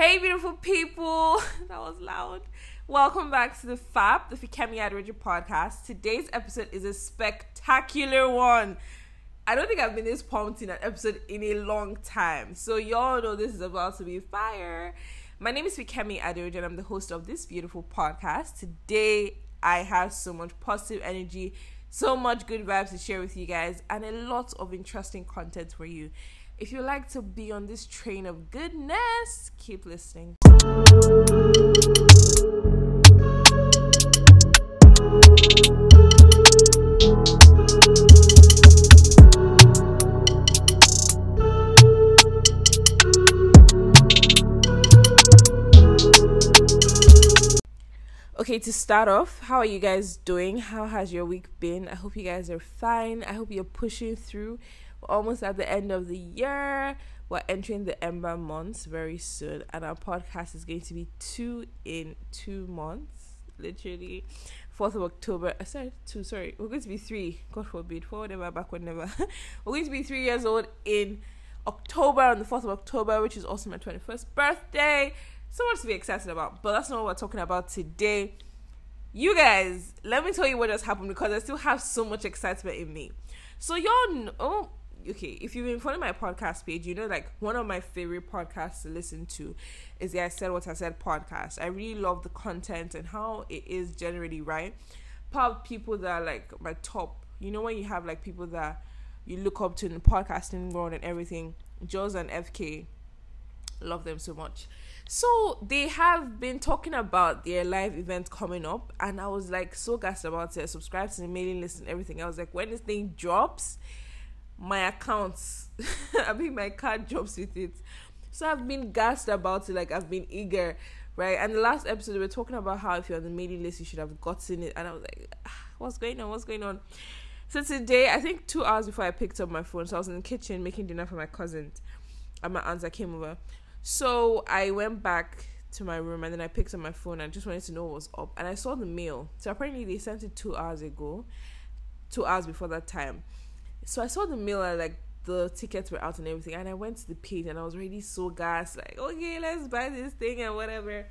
Hey, beautiful people. that was loud. Welcome back to the FAP, the Fikemi Aderoju podcast. Today's episode is a spectacular one. I don't think I've been this pumped in an episode in a long time. So, y'all know this is about to be fire. My name is Fikemi Aderoju, and I'm the host of this beautiful podcast. Today, I have so much positive energy, so much good vibes to share with you guys, and a lot of interesting content for you. If you like to be on this train of goodness, keep listening. Okay, to start off, how are you guys doing? How has your week been? I hope you guys are fine. I hope you're pushing through almost at the end of the year. We're entering the Ember months very soon, and our podcast is going to be two in two months, literally. 4th of October. Uh, I said two, sorry. We're going to be three. God forbid. Forward never, backward never. we're going to be three years old in October, on the 4th of October, which is also my 21st birthday. So much to be excited about, but that's not what we're talking about today. You guys, let me tell you what just happened because I still have so much excitement in me. So, y'all know, oh, okay, if you've been following my podcast page, you know like one of my favorite podcasts to listen to is the I Said What I Said podcast. I really love the content and how it is generally right. Part of people that are like my top, you know when you have like people that you look up to in the podcasting world and everything, Joe's and FK, love them so much. So they have been talking about their live event coming up, and I was like so gassed about it. Subscribe to the mailing list and everything. I was like, when this thing drops, my accounts. I mean, my card drops with it. So I've been gassed about it. Like I've been eager, right? And the last episode we were talking about how if you're on the mailing list, you should have gotten it. And I was like, ah, what's going on? What's going on? So today, I think two hours before I picked up my phone, so I was in the kitchen making dinner for my cousin and my aunts came over. So I went back to my room and then I picked up my phone. and just wanted to know what was up, and I saw the mail. So apparently they sent it two hours ago, two hours before that time. So I saw the and like the tickets were out and everything, and I went to the page and I was really so gassed, like, okay, let's buy this thing and whatever.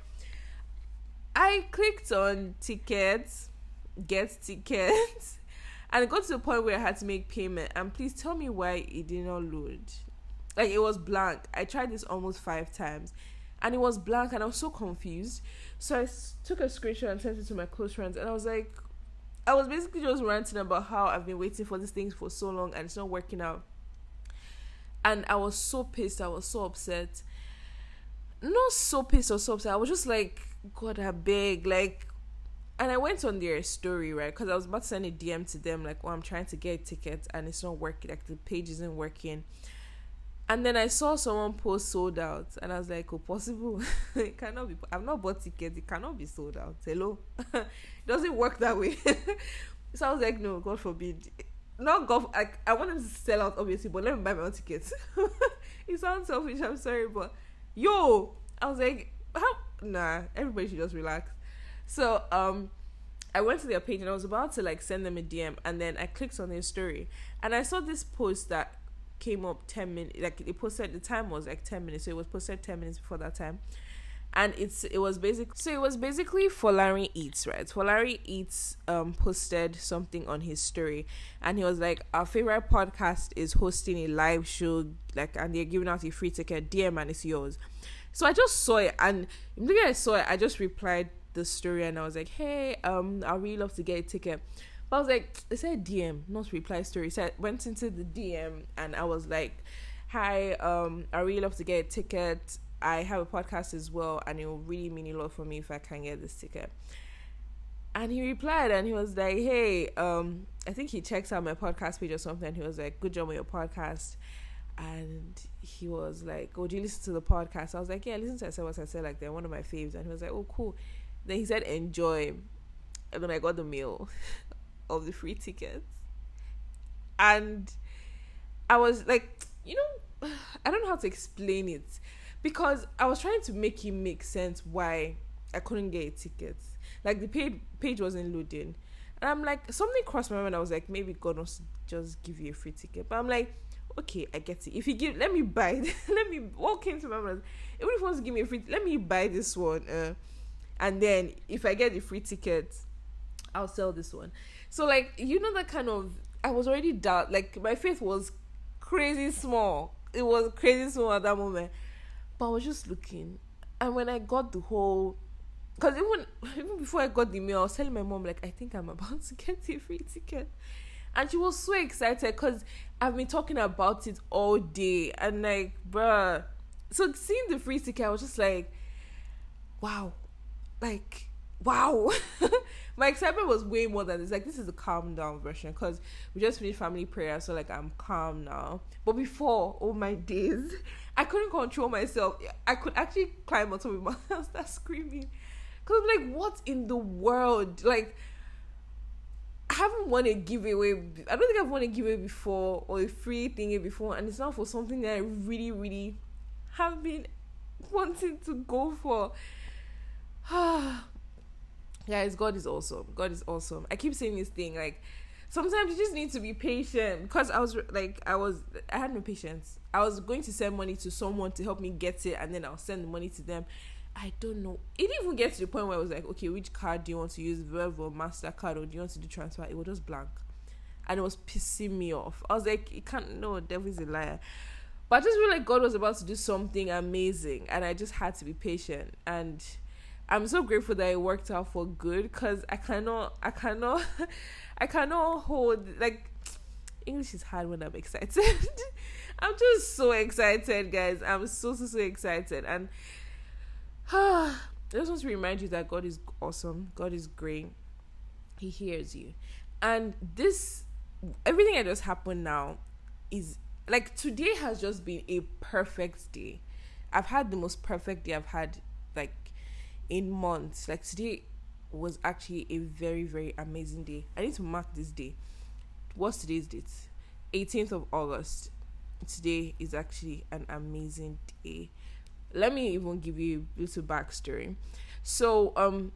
I clicked on tickets, get tickets, and it got to the point where I had to make payment. And please tell me why it did not load. Like it was blank. I tried this almost five times, and it was blank, and I was so confused. So I took a screenshot and sent it to my close friends, and I was like, I was basically just ranting about how I've been waiting for these things for so long and it's not working out. And I was so pissed. I was so upset. Not so pissed or so upset. I was just like, God, I beg. Like, and I went on their story, right? Because I was about to send a DM to them, like, oh, I'm trying to get tickets and it's not working. Like, the page isn't working. And then I saw someone post sold out, and I was like, "Oh, possible? it cannot be. I've not bought tickets. It cannot be sold out. Hello, it doesn't work that way." so I was like, "No, God forbid." Not God. I I want them to sell out, obviously, but let me buy my own tickets. it sounds selfish. I'm sorry, but yo, I was like, "How? Nah, everybody should just relax." So um. I went to their page and I was about to like send them a DM and then I clicked on their story and I saw this post that came up 10 minutes like it posted the time was like 10 minutes so it was posted 10 minutes before that time. And it's it was basic so it was basically for Larry Eats right? For Larry Eats um posted something on his story and he was like our favorite podcast is hosting a live show like and they're giving out a free ticket. Dear man it's yours. So I just saw it and immediately I saw it I just replied the story and I was like hey um I really love to get a ticket but I was like, it said DM, not reply story. So I went into the DM and I was like, Hi, um, I really love to get a ticket. I have a podcast as well, and it will really mean a lot for me if I can get this ticket. And he replied and he was like, Hey, um, I think he checks out my podcast page or something. He was like, Good job on your podcast. And he was like, Oh, do you listen to the podcast? I was like, Yeah, listen to I said what I said, like they're one of my faves. And he was like, Oh, cool. Then he said, Enjoy. And then I got the mail. of the free tickets. And I was like, you know, I don't know how to explain it because I was trying to make it make sense why I couldn't get tickets. Like the page page wasn't loading. And I'm like, something crossed my mind. I was like, maybe God wants to just give you a free ticket. But I'm like, okay, I get it. If you give, let me buy. let me walk into my mind. Even if he wants to give me a free, let me buy this one. Uh, and then if I get the free ticket, I'll sell this one. So like you know that kind of I was already doubt like my faith was crazy small. It was crazy small at that moment. But I was just looking. And when I got the whole because even even before I got the mail, I was telling my mom like I think I'm about to get a free ticket, and she was so excited because I've been talking about it all day and like bruh. So seeing the free ticket, I was just like, wow, like wow. My excitement was way more than this. Like this is a calm down version because we just finished family prayer, so like I'm calm now. But before, oh my days, I couldn't control myself. I could actually climb on top of my house start screaming. Cause I'm like, what in the world? Like, I haven't won a giveaway. I don't think I've won a giveaway before or a free thingy before, and it's not for something that I really, really have been wanting to go for. Guys, God is awesome. God is awesome. I keep saying this thing like sometimes you just need to be patient because I was like I was I had no patience. I was going to send money to someone to help me get it, and then I'll send the money to them. I don't know. It didn't even get to the point where I was like, okay, which card do you want to use, Verve or Mastercard, or do you want to do transfer? It was just blank, and it was pissing me off. I was like, you can't. No, devil's a liar. But I just feel like God was about to do something amazing, and I just had to be patient. And I'm so grateful that it worked out for good, because I cannot, I cannot, I cannot hold like English is hard when I'm excited. I'm just so excited, guys. I'm so so so excited, and I just want to remind you that God is awesome. God is great. He hears you. And this, everything that just happened now is like today has just been a perfect day. I've had the most perfect day I've had like in months. Like today was actually a very, very amazing day. I need to mark this day. What's today's date? 18th of August. Today is actually an amazing day let me even give you a little backstory. So, um,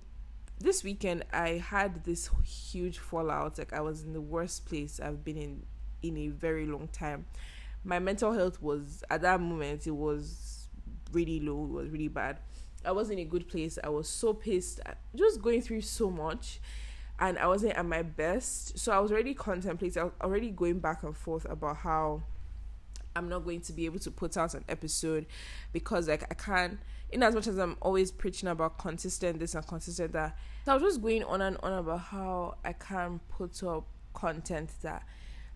this weekend I had this huge fallout. Like I was in the worst place I've been in in a very long time. My mental health was at that moment it was really low. It was really bad. I was in a good place. I was so pissed. Just going through so much, and I wasn't at my best. So I was already contemplating. I was already going back and forth about how I'm not going to be able to put out an episode because like I can't in as much as I'm always preaching about consistent this and consistent that so I was just going on and on about how I can't put up content that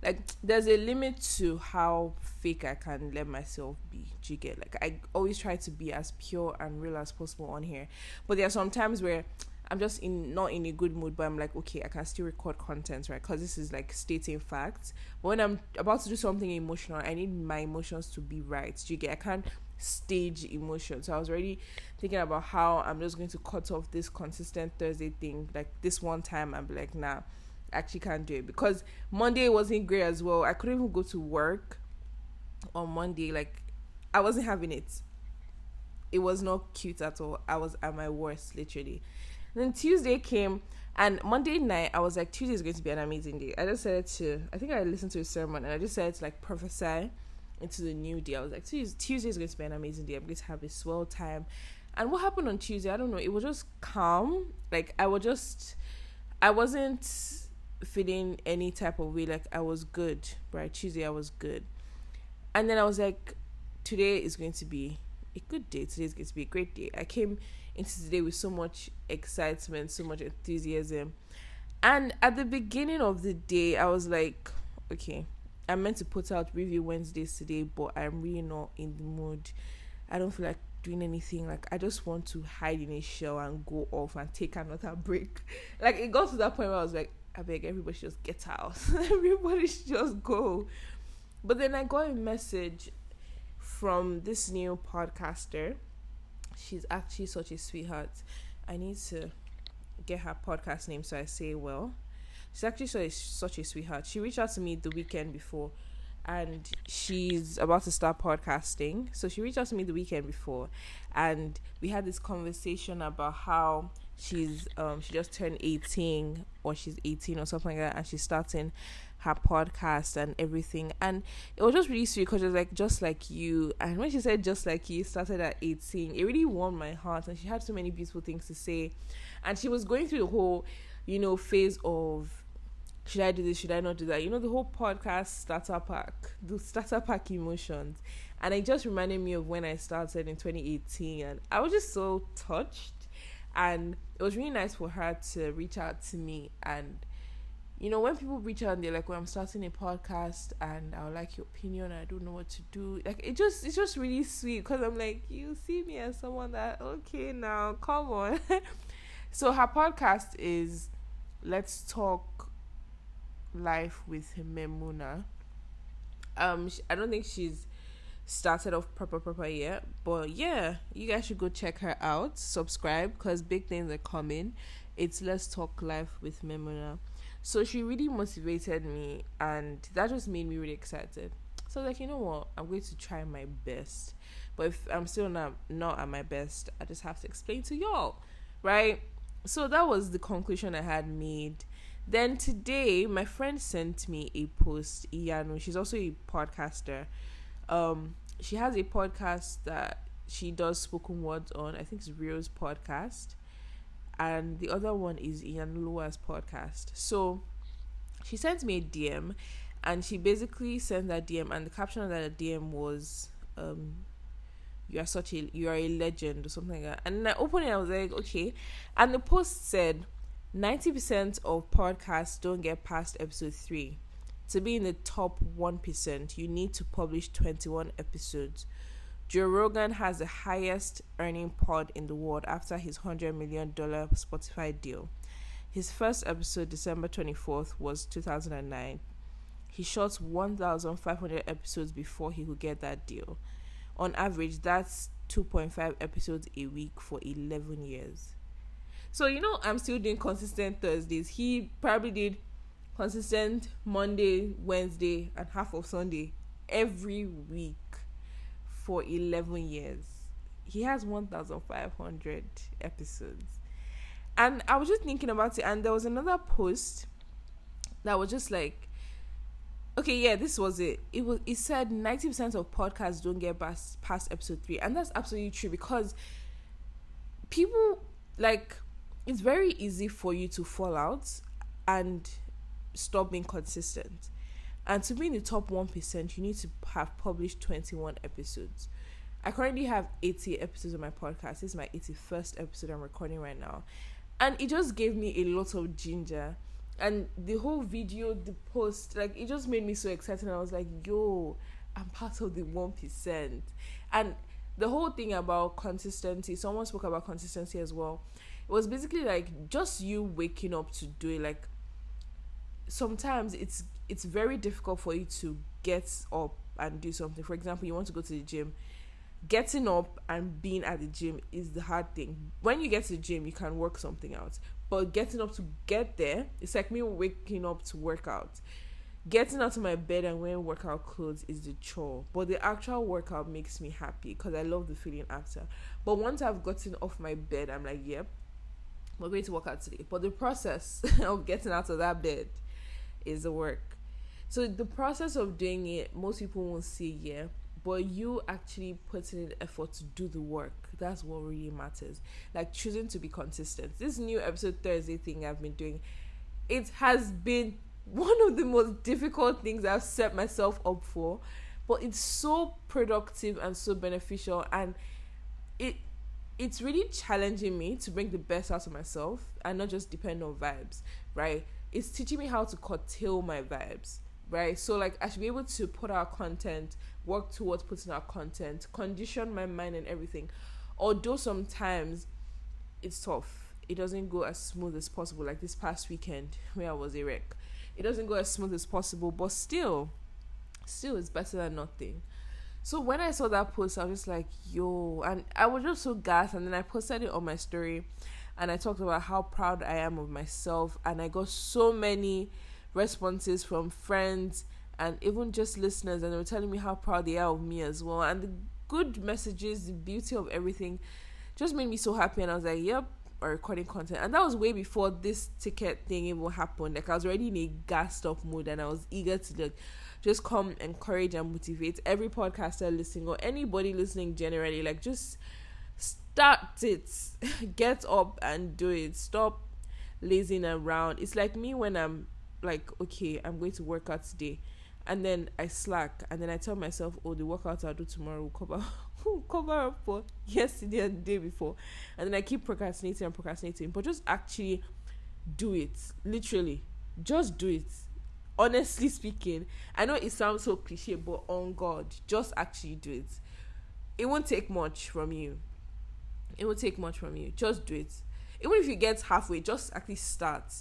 like there's a limit to how fake I can let myself be. Do you get like I always try to be as pure and real as possible on here. But there are some times where I'm just in not in a good mood, but I'm like, okay, I can still record content, right? Because this is like stating facts. But when I'm about to do something emotional, I need my emotions to be right. Do you get? I can't stage emotions. So I was already thinking about how I'm just going to cut off this consistent Thursday thing, like this one time. I'm like, nah, actually can't do it because Monday wasn't great as well. I couldn't even go to work on Monday. Like, I wasn't having it. It was not cute at all. I was at my worst, literally. Then Tuesday came, and Monday night I was like, Tuesday is going to be an amazing day. I just said to, I think I listened to a sermon, and I just said to like prophesy into the new day. I was like, Tuesday is going to be an amazing day. I'm going to have a swell time. And what happened on Tuesday? I don't know. It was just calm. Like I was just, I wasn't feeling any type of way. Like I was good. Right, Tuesday I was good. And then I was like, today is going to be a good day. Today is going to be a great day. I came into today with so much excitement, so much enthusiasm. And at the beginning of the day, I was like, okay, I meant to put out review Wednesdays today, but I'm really not in the mood. I don't feel like doing anything. Like I just want to hide in a shell and go off and take another break. Like it got to that point where I was like, I beg everybody just get out. everybody just go. But then I got a message from this new podcaster she's actually such a sweetheart. I need to get her podcast name so I say well. She's actually such a, such a sweetheart. She reached out to me the weekend before and she's about to start podcasting. So she reached out to me the weekend before and we had this conversation about how she's um she just turned 18 or she's 18 or something like that and she's starting her podcast and everything and it was just really sweet because it was like just like you and when she said just like you started at 18 it really warmed my heart and she had so many beautiful things to say and she was going through the whole you know phase of should I do this? Should I not do that? You know, the whole podcast starter pack, the starter pack emotions. And it just reminded me of when I started in 2018. And I was just so touched. And it was really nice for her to reach out to me. And, you know, when people reach out and they're like, well, I'm starting a podcast and I would like your opinion. I don't know what to do. Like, it just, it's just really sweet because I'm like, you see me as someone that, okay, now, come on. so her podcast is Let's Talk Life with Memuna. Um, I don't think she's started off proper proper yet but yeah you guys should go check her out. Subscribe because big things are coming. It's let's talk life with memona. So she really motivated me and that just made me really excited. So like you know what? I'm going to try my best. But if i'm still not not at my best i just have to explain to y'all right? So that was the conclusion i had made. Then today my friend sent me a post iyanu. She's also a podcaster um, she has a podcast that she does spoken words on. I think it's Rio's podcast, and the other one is Ian Lua's podcast. So she sent me a DM, and she basically sent that DM, and the caption of that DM was, um, "You are such a you are a legend" or something like that. And I opened it, I was like, okay, and the post said. 90% of podcasts don't get past episode 3 to be in the top 1%, you need to publish 21 episodes. Joe Rogan has the highest earning pod in the world after his $100 million Spotify deal. His first episode, December 24th, was 2009. He shot 1,500 episodes before he could get that deal. On average, that's 2.5 episodes a week for 11 years. So, you know, I'm still doing consistent Thursdays. He probably did consistent Monday, Wednesday, and half of Sunday every week for 11 years. He has 1,500 episodes. And I was just thinking about it, and there was another post that was just like, okay, yeah, this was it. It was. It said 90% of podcasts don't get past, past episode three, and that's absolutely true because people like it's very easy for you to fall out and stop being consistent. And to be in the top 1%, you need to have published 21 episodes. I currently have 80 episodes of my podcast. This is my 81st episode I'm recording right now. And it just gave me a lot of ginger. And the whole video, the post, like it just made me so excited. I was like, yo, I'm part of the 1%. And the whole thing about consistency, someone spoke about consistency as well. It was basically like just you waking up to do it. Like sometimes it's it's very difficult for you to get up and do something. For example, you want to go to the gym. Getting up and being at the gym is the hard thing. When you get to the gym, you can work something out. But getting up to get there, it's like me waking up to work out. Getting out of my bed and wearing workout clothes is the chore. But the actual workout makes me happy because I love the feeling after. But once I've gotten off my bed, I'm like, yep, we're going to work out today. But the process of getting out of that bed is the work. So the process of doing it, most people won't see yeah, but you actually putting in effort to do the work. That's what really matters. Like choosing to be consistent. This new episode Thursday thing I've been doing, it has been one of the most difficult things I've set myself up for, but it's so productive and so beneficial and it it's really challenging me to bring the best out of myself and not just depend on vibes, right? It's teaching me how to curtail my vibes right? So like i should be able to put out content work towards putting out content condition my mind and everything. Although sometimes it's tough. It doesn't go as smooth as possible. Like this past weekend where i was a wreck it doesn't go as smooth as possible but still still it's better than nothing. So when i saw that post i was just like yo. And i was just so gassed and then i posted it on my story and I talked about how proud I am of myself and I got so many responses from friends and even just listeners and they were telling me how proud they are of me as well and the good messages the beauty of everything just made me so happy and I was like yep or recording content, and that was way before this ticket thing even happened. Like I was already in a gassed up mood, and I was eager to like just come encourage and motivate every podcaster listening or anybody listening generally. Like just start it, get up and do it. Stop lazing around. It's like me when I'm like, okay, I'm going to work out today and then I slack, and then I tell myself, oh, the workout I'll do tomorrow will cover will cover up for yesterday and the day before, and then I keep procrastinating and procrastinating. But just actually do it, literally, just do it. Honestly speaking, I know it sounds so cliche, but on God, just actually do it. It won't take much from you. It won't take much from you. Just do it. Even if you get halfway, just actually start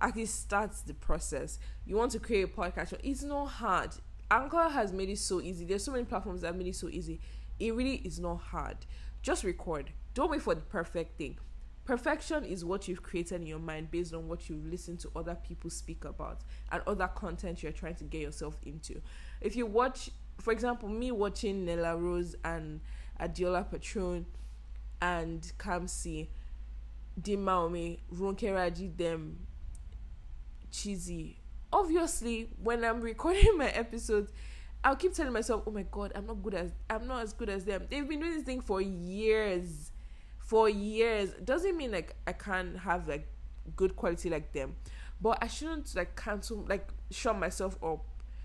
actually start the process. You want to create a podcast, it's not hard. Anchor has made it so easy. There's so many platforms that made it so easy. It really is not hard. Just record. Don't wait for the perfect thing. Perfection is what you've created in your mind based on what you've listened to other people speak about and other content you're trying to get yourself into. If you watch, for example, me watching Nella Rose and Adeola Patronne and Kamsi, Dimma Umeh, Ronke them cheesy. Obviously, when I'm recording my episodes, I'll keep telling myself, "Oh my god, I'm not good as I'm not as good as them." They've been doing this thing for years, for years. Doesn't mean like I can't have like good quality like them, but I shouldn't like cancel like shut myself up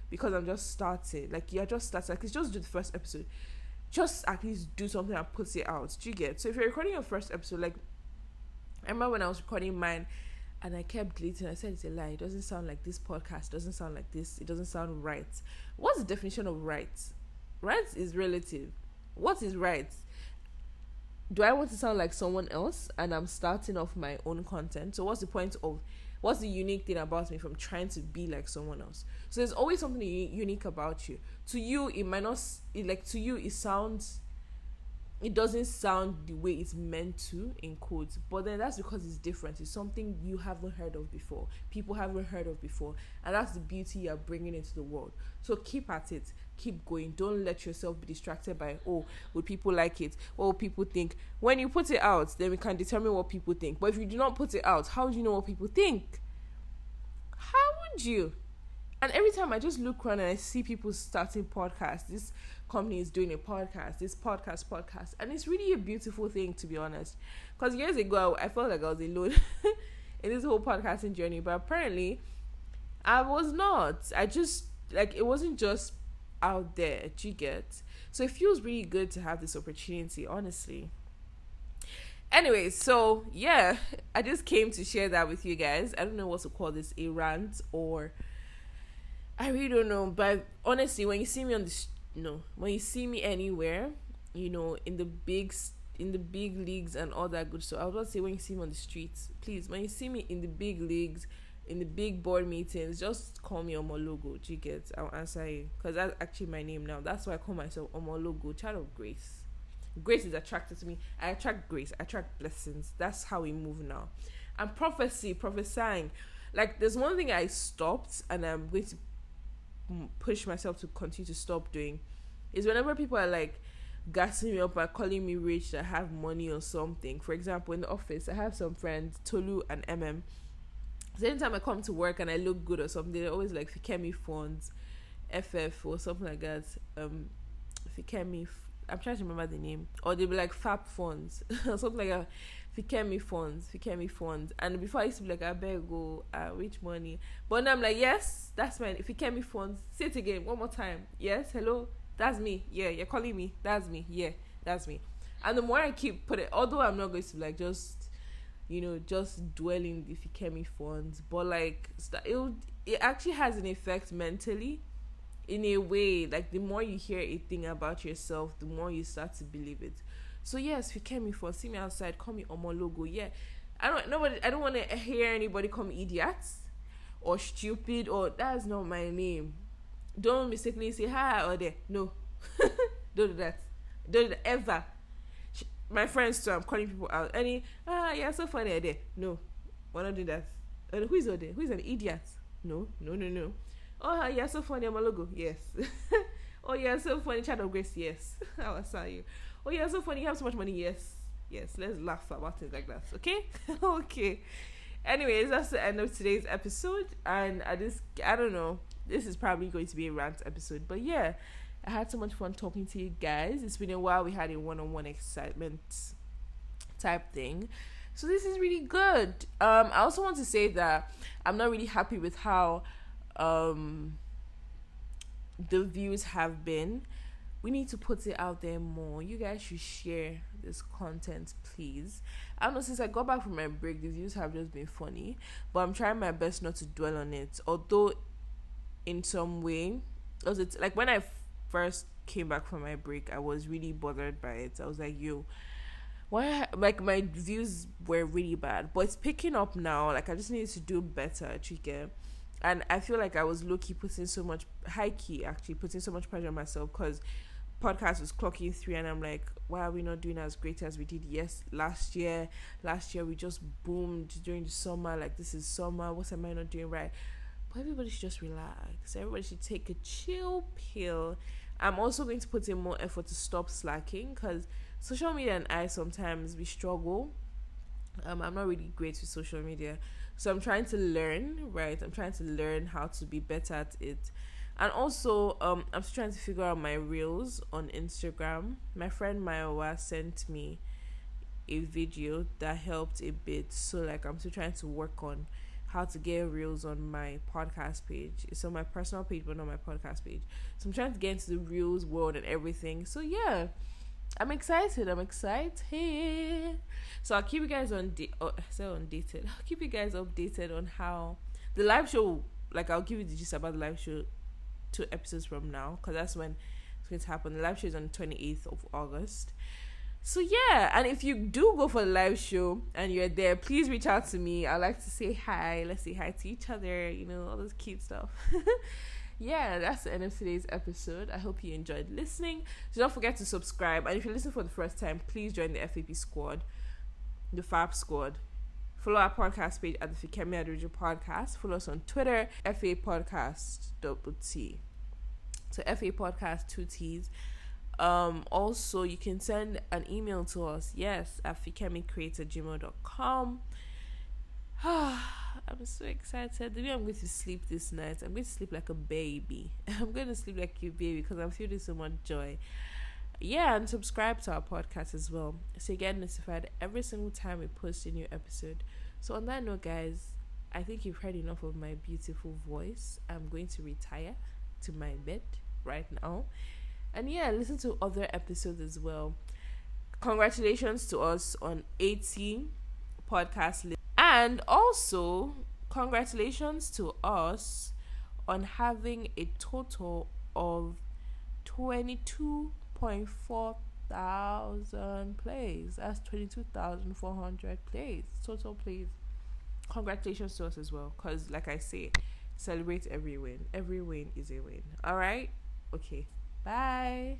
because I'm just starting. Like you're just starting. Like just do the first episode. Just at least do something and put it out. Do you get? So if you're recording your first episode, like I remember when I was recording mine and I kept deleting. I said it's a lie. It doesn't sound like this podcast. It doesn't sound like this. It doesn't sound right. What's the definition of right? Right is relative. What is right? Do I want to sound like someone else and I'm starting off my own content? So what's the point of what's the unique thing about me from trying to be like someone else? So there's always something unique about you. To you, it might not it, like to you it sounds it doesn't sound the way it's meant to in quotes but then that's because it's different. It's something you haven't heard of before. People haven't heard of before. And that's the beauty you're bringing into the world. So keep at it keep going. Don't let yourself be distracted by oh would people like it? What people think? When you put it out then we can determine what people think. But if you do not put it out how do you know what people think? How would you? And every time I just look around and I see people starting podcasts, this company is doing a podcast, this podcast, podcast, and it's really a beautiful thing to be honest. Because years ago, I felt like I was alone in this whole podcasting journey, but apparently, I was not. I just like it wasn't just out there. Do you get? So it feels really good to have this opportunity, honestly. Anyway, so yeah, I just came to share that with you guys. I don't know what to call this a rant or I really don't know, but honestly, when you see me on the no, when you see me anywhere, you know, in the big in the big leagues and all that good stuff. I about to say when you see me on the streets, please, when you see me in the big leagues, in the big board meetings, just call me Omologo. Do you get? I'll answer you because that's actually my name now. That's why I call myself Omologo, child of grace. Grace is attracted to me. I attract grace. I attract blessings. That's how we move now. And prophecy, prophesying. Like there's one thing I stopped, and I'm going to push myself to continue to stop doing is whenever people are like gassing me up by calling me rich that have money or something. For example, in the office, I have some friends, Tolu and MM. So anytime I come to work and I look good or something, they're always like Fikemi funds, FF or something like that. Um, Fikemi, I'm trying to remember the name, or they'll be like Fab funds or something like that. Fikemi funds, Fikemi funds. And before I used to be like, I better go, uh, which money? But now I'm like, yes, that's mine. Fikemi funds. Say it again, one more time. Yes, hello, that's me. Yeah, you're calling me. That's me. Yeah, that's me. And the more I keep putting, although I'm not going to like just, you know, just dwelling the Fikemi funds, but like, it, it actually has an effect mentally in a way like the more you hear a thing about yourself the more you start to believe it so yes, me for see me outside, call me logo. Yeah, I don't nobody. I don't want to hear anybody call me idiots or stupid or that's not my name. Don't mistakenly say hi or there. No, don't do that. Don't do that ever. My friends too. I'm calling people out. Any ah yeah, so funny there. No, why not do that? Uh, who is there? Who is an idiot? No, no, no, no. Oh yeah, so funny. I'm a logo. Yes. oh yeah, so funny. Child of grace. Yes. I will tell you oh yeah, so funny. You have so much money. Yes. Yes, let's laugh about things like that. Okay? okay. Anyways, that's the end of today's episode. And I just, I don't know. This is probably going to be a rant episode. But yeah, I had so much fun talking to you guys. It's been a while. We had a one on one excitement type thing. So this is really good. Um, I also want to say that I'm not really happy with how um, the views have been. We need to put it out there more. You guys should share this content, please. I don't know, since I got back from my break, the views have just been funny, but I'm trying my best not to dwell on it. Although, in some way, because it's like when I first came back from my break, I was really bothered by it. I was like, yo, why like my views were really bad. But it's picking up now. Like i just need to do better chicken and i feel like i was low-key putting so much high key actually putting so much pressure on myself because podcast was clocking three and i'm like why are we not doing as great as we did yes last year? Last year we just boomed during the summer. Like this is summer. What am i not doing right? But everybody should just relax. Everybody should take a chill pill i'm also going to put in more effort to stop slacking because social media and I sometimes we struggle. Um, I'm not really great with social media, so I'm trying to learn. Right, I'm trying to learn how to be better at it, and also um, I'm trying to figure out my reels on Instagram. My friend Mayowa sent me a video that helped a bit, so like I'm still trying to work on how to get reels on my podcast page. On my personal page, but not my podcast page. So I'm trying to get into the reels world and everything. So yeah I'm excited. I'm excited. So I'll keep you guys on di- oh, so updated. I'll keep you guys updated on how the live show. Like I'll give you the gist about the live show two episodes from now because that's when it's going to happen. The live show is on the 28th of August. So yeah, and if you do go for the live show and you're there, please reach out to me. I like to say hi. Let's say hi to each other. You know all this cute stuff. yeah, that's the end of today's episode. I hope you enjoyed listening. So don't forget to subscribe. And if you listen for the first time, please join the FAP squad, the FAP squad. Follow our podcast page at the Fikemi Aderoju Podcast. Follow us on Twitter, FA Podcast double T. So FA Podcast two T's. Um, also, you can send an email to us, yes, at fikemicreator.gmail.com. I'm so excited. The way I'm going to sleep this night, I'm going to sleep like a baby. I'm going to sleep like a baby because I'm feeling so much joy. Yeah, and subscribe to our podcast as well so you get notified every single time we post a new episode. So, on that note, guys, I think you've heard enough of my beautiful voice. I'm going to retire to my bed right now. And yeah, listen to other episodes as well. Congratulations to us on 80 podcast and also, congratulations to us on having a total of 22.4 thousand plays. That's 22,400 plays. Total plays. Congratulations to us as well. Because, like I say, celebrate every win. Every win is a win. All right? Okay. Bye.